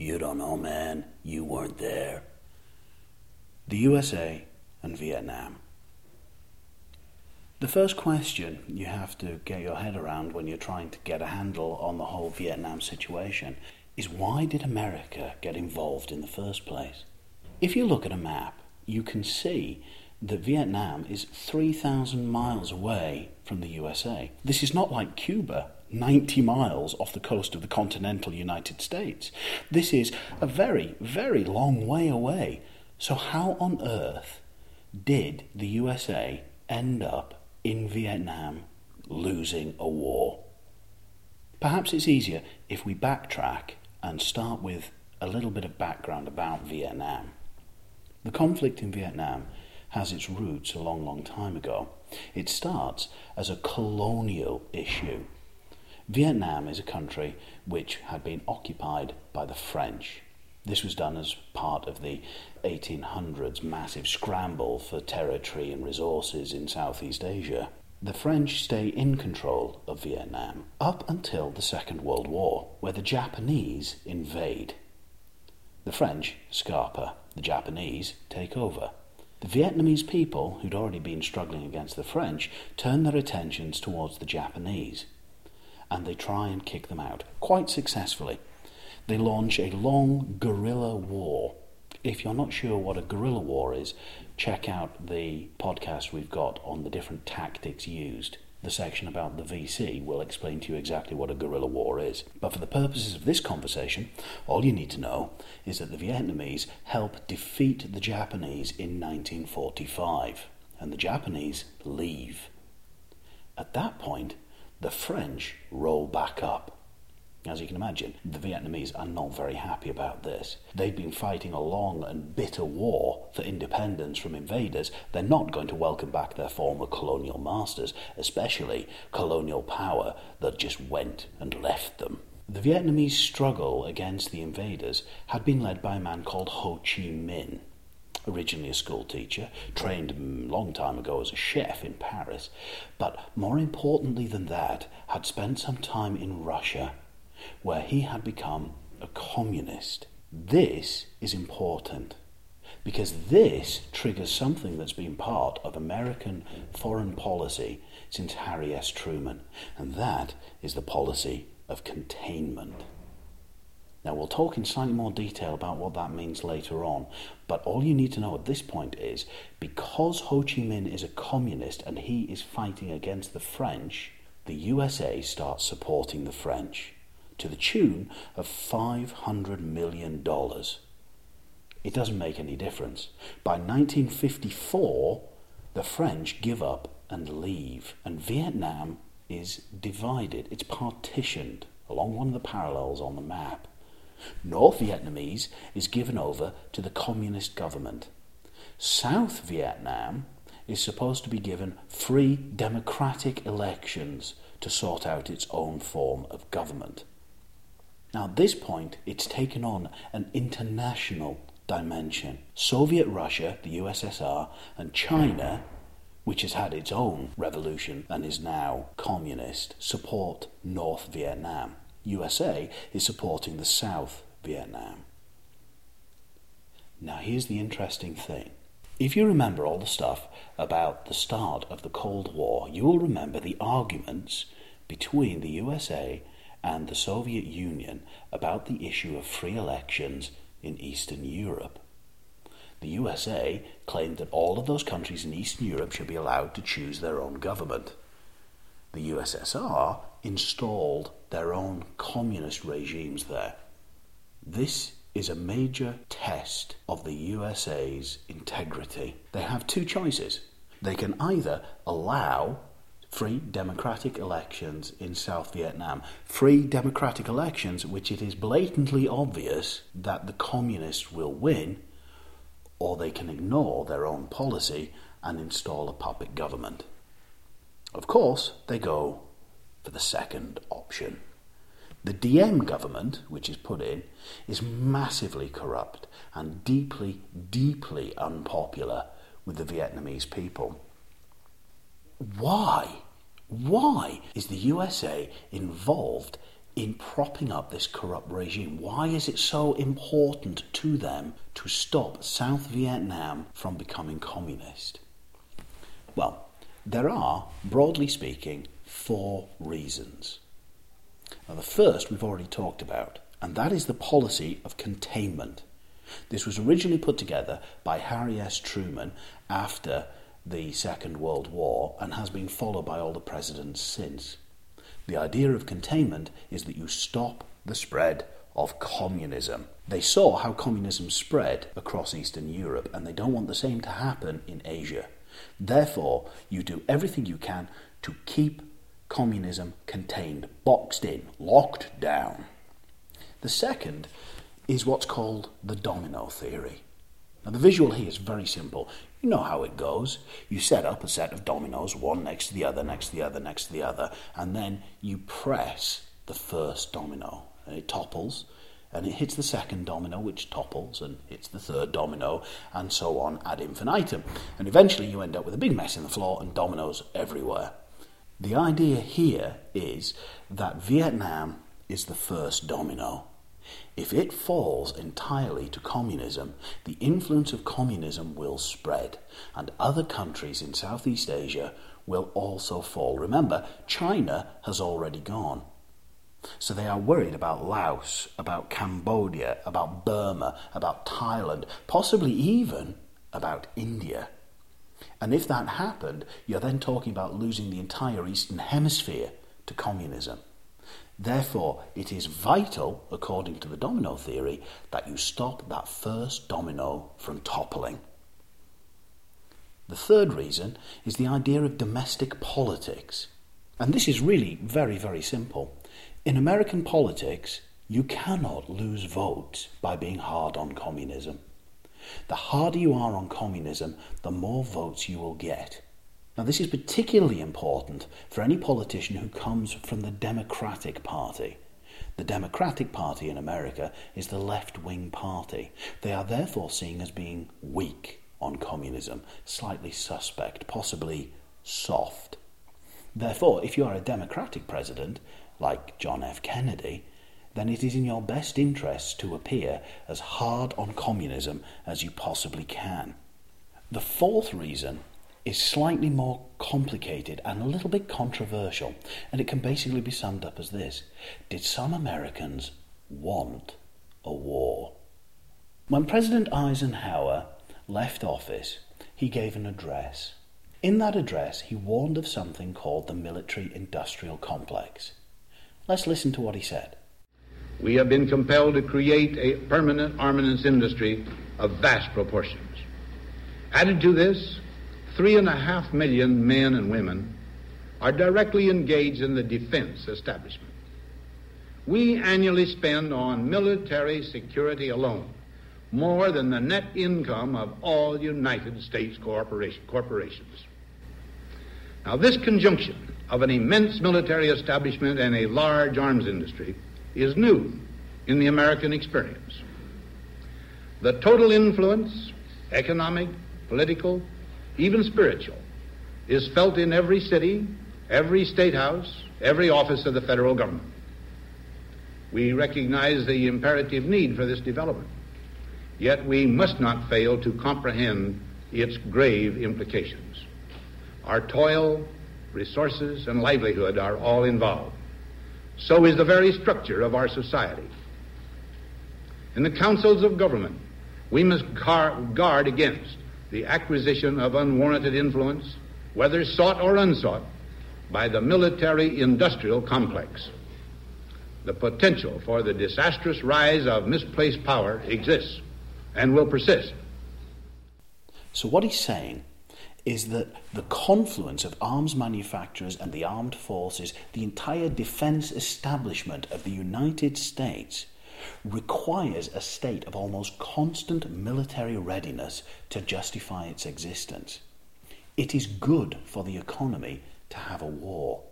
You don't know, man. You weren't there. The USA and Vietnam. The first question you have to get your head around when you're trying to get a handle on the whole Vietnam situation is why did America get involved in the first place? If you look at a map, you can see that Vietnam is 3,000 miles away from the USA. This is not like Cuba, 90 miles off the coast of the continental United States. This is a very, very long way away. So, how on earth did the USA end up in Vietnam losing a war. Perhaps it's easier if we backtrack and start with a little bit of background about Vietnam. The conflict in Vietnam has its roots a long, long time ago. It starts as a colonial issue. Vietnam is a country which had been occupied by the French. This was done as part of the 1800s massive scramble for territory and resources in Southeast Asia. The French stay in control of Vietnam up until the Second World War, where the Japanese invade. The French scarper, the Japanese take over. The Vietnamese people, who'd already been struggling against the French, turn their attentions towards the Japanese and they try and kick them out, quite successfully they launch a long guerrilla war. If you're not sure what a guerrilla war is, check out the podcast we've got on the different tactics used. The section about the VC will explain to you exactly what a guerrilla war is. But for the purposes of this conversation, all you need to know is that the Vietnamese help defeat the Japanese in 1945, and the Japanese leave. At that point, the French roll back up. As you can imagine, the Vietnamese are not very happy about this. They've been fighting a long and bitter war for independence from invaders. They're not going to welcome back their former colonial masters, especially colonial power that just went and left them. The Vietnamese struggle against the invaders had been led by a man called Ho Chi Minh originally a school teacher, trained a long time ago as a chef in Paris, but more importantly than that, had spent some time in Russia where he had become a communist. This is important because this triggers something that's been part of American foreign policy since Harry S. Truman, and that is the policy of containment. We'll talk in slightly more detail about what that means later on, but all you need to know at this point is because Ho Chi Minh is a communist and he is fighting against the French, the USA starts supporting the French to the tune of $500 million. It doesn't make any difference. By 1954, the French give up and leave, and Vietnam is divided, it's partitioned along one of the parallels on the map. North Vietnamese is given over to the communist government. South Vietnam is supposed to be given free democratic elections to sort out its own form of government. Now, at this point, it's taken on an international dimension. Soviet Russia, the USSR, and China, which has had its own revolution and is now communist, support North Vietnam. USA is supporting the South Vietnam. Now, here's the interesting thing. If you remember all the stuff about the start of the Cold War, you will remember the arguments between the USA and the Soviet Union about the issue of free elections in Eastern Europe. The USA claimed that all of those countries in Eastern Europe should be allowed to choose their own government. The USSR installed their own communist regimes there. This is a major test of the USA's integrity. They have two choices. They can either allow free democratic elections in South Vietnam. Free democratic elections, which it is blatantly obvious that the communists will win, or they can ignore their own policy and install a puppet government. Of course, they go for the second option. The Diem government, which is put in, is massively corrupt and deeply, deeply unpopular with the Vietnamese people. Why? Why is the USA involved in propping up this corrupt regime? Why is it so important to them to stop South Vietnam from becoming communist? Well, there are, broadly speaking, four reasons. Now, the first we've already talked about, and that is the policy of containment. This was originally put together by Harry S. Truman after the Second World War and has been followed by all the presidents since. The idea of containment is that you stop the spread of communism. They saw how communism spread across Eastern Europe and they don't want the same to happen in Asia. Therefore, you do everything you can to keep communism contained, boxed in, locked down. The second is what's called the domino theory. Now, the visual here is very simple. You know how it goes. You set up a set of dominoes, one next to the other, next to the other, next to the other, and then you press the first domino, and it topples, and it hits the second domino, which topples, and hits the third domino, and so on ad infinitum. And eventually you end up with a big mess in the floor and dominoes everywhere. The idea here is that Vietnam is the first domino. If it falls entirely to communism, the influence of communism will spread, and other countries in Southeast Asia will also fall. Remember, China has already gone. So they are worried about Laos, about Cambodia, about Burma, about Thailand, possibly even about India. And if that happened, you're then talking about losing the entire Eastern Hemisphere to communism. Therefore, it is vital, according to the domino theory, that you stop that first domino from toppling. The third reason is the idea of domestic politics. And this is really very, very simple. In American politics, you cannot lose votes by being hard on communism. The harder you are on communism, the more votes you will get. Now, this is particularly important for any politician who comes from the Democratic Party. The Democratic Party in America is the left wing party. They are therefore seen as being weak on communism, slightly suspect, possibly soft. Therefore, if you are a Democratic president, like John F. Kennedy, then it is in your best interests to appear as hard on communism as you possibly can. The fourth reason is slightly more complicated and a little bit controversial, and it can basically be summed up as this Did some Americans want a war? When President Eisenhower left office, he gave an address. In that address, he warned of something called the military industrial complex. Let's listen to what he said. We have been compelled to create a permanent armaments industry of vast proportions. Added to this, three and a half million men and women are directly engaged in the defense establishment. We annually spend on military security alone more than the net income of all United States corporations. Now, this conjunction of an immense military establishment and a large arms industry is new in the American experience. The total influence, economic, political, even spiritual, is felt in every city, every state house, every office of the federal government. We recognize the imperative need for this development, yet we must not fail to comprehend its grave implications. Our toil, resources, and livelihood are all involved. So is the very structure of our society. In the councils of government, we must guard against the acquisition of unwarranted influence, whether sought or unsought, by the military industrial complex. The potential for the disastrous rise of misplaced power exists and will persist. So, what he's saying is that the confluence of arms manufacturers and the armed forces, the entire defense establishment of the United States, requires a state of almost constant military readiness to justify its existence. It is good for the economy to have a war.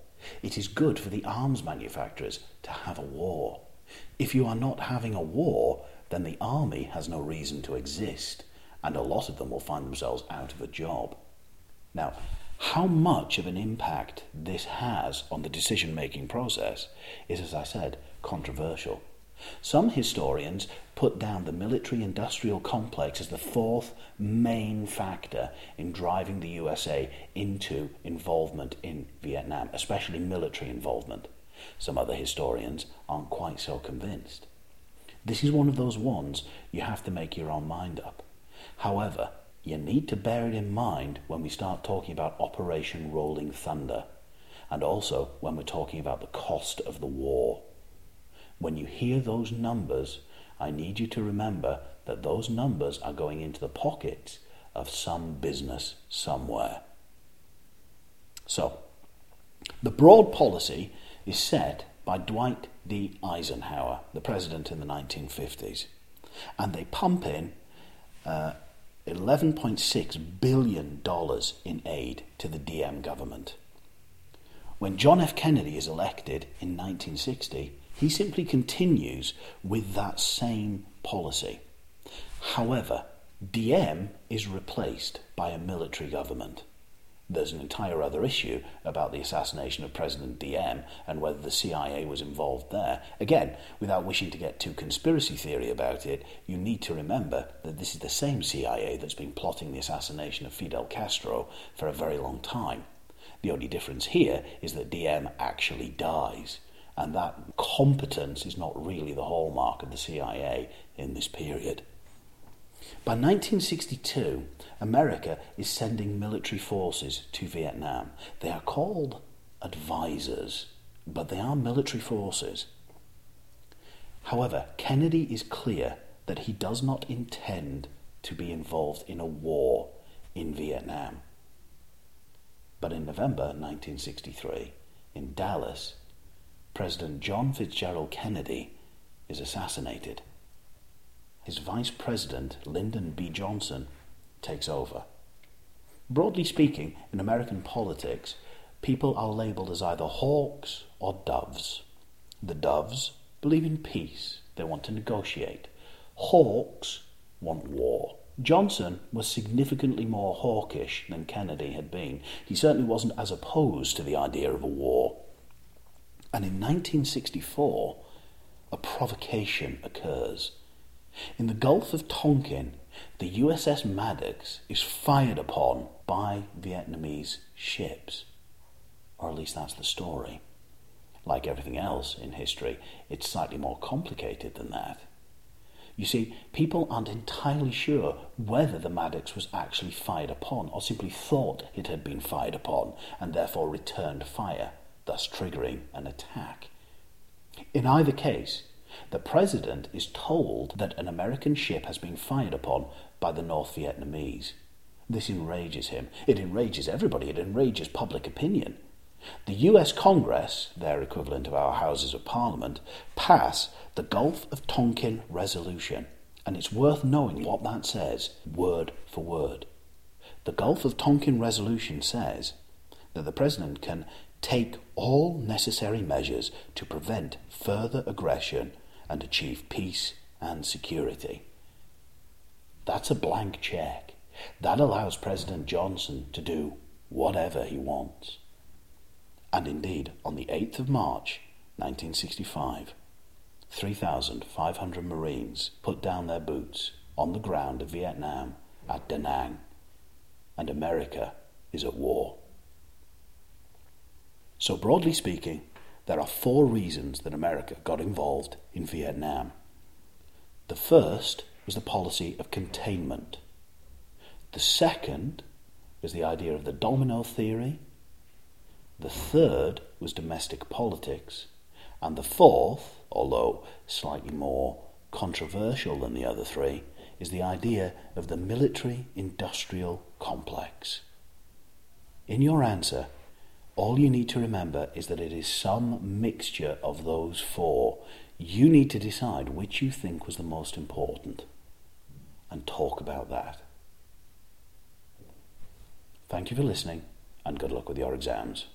It is good for the arms manufacturers to have a war. If you are not having a war, then the army has no reason to exist, and a lot of them will find themselves out of a job. Now, How much of an impact this has on the decision making process is, as I said, controversial. Some historians put down the military industrial complex as the fourth main factor in driving the USA into involvement in Vietnam, especially military involvement. Some other historians aren't quite so convinced. This is one of those ones you have to make your own mind up. However, you need to bear it in mind when we start talking about Operation Rolling Thunder, and also when we're talking about the cost of the war. When you hear those numbers, I need you to remember that those numbers are going into the pockets of some business somewhere. So, the broad policy is set by Dwight D. Eisenhower, the president in the 1950s, and they pump in uh, $11.6 billion in aid to the Diem government. When John F. Kennedy is elected in 1960, he simply continues with that same policy. However, Diem is replaced by a military government. There's an entire other issue about the assassination of President Diem and whether the CIA was involved there. Again, without wishing to get too conspiracy theory about it, you need to remember that this is the same CIA that's been plotting the assassination of Fidel Castro for a very long time. The only difference here is that Diem actually dies and that competence is not really the hallmark of the CIA in this period. By 1962, America is sending military forces to Vietnam. They are called advisors, but they are military forces. However, Kennedy is clear that he does not intend to be involved in a war in Vietnam. But in November 1963, in Dallas, President John Fitzgerald Kennedy is assassinated. His vice president, Lyndon B. Johnson, takes over. Broadly speaking, in American politics, people are labelled as either hawks or doves. The doves believe in peace, they want to negotiate. Hawks want war. Johnson was significantly more hawkish than Kennedy had been. He certainly wasn't as opposed to the idea of a war. And in 1964, a provocation occurs. In the Gulf of Tonkin, the USS Maddox is fired upon by Vietnamese ships. Or at least that's the story. Like everything else in history, it's slightly more complicated than that. You see, people aren't entirely sure whether the Maddox was actually fired upon or simply thought it had been fired upon and therefore returned fire thus triggering an attack. In either case, the president is told that an American ship has been fired upon by the North Vietnamese. This enrages him. It enrages everybody. It enrages public opinion. The US Congress, their equivalent of our Houses of Parliament, pass the Gulf of Tonkin Resolution, and it's worth knowing what that says, word for word. The Gulf of Tonkin Resolution says that the President can take all necessary measures to prevent further aggression and achieve peace and security. That's a blank check. That allows President Johnson to do whatever he wants. And indeed, on the 8th of March 1965, 3,500 Marines put down their boots on the ground of Vietnam at Da Nang, and America is at war. So, broadly speaking, there are four reasons that America got involved in Vietnam. The first was the policy of containment. The second was the idea of the domino theory. The third was domestic politics. And the fourth, although slightly more controversial than the other three, is the idea of the military industrial complex. In your answer, all you need to remember is that it is some mixture of those four. You need to decide which you think was the most important and talk about that. Thank you for listening and good luck with your exams.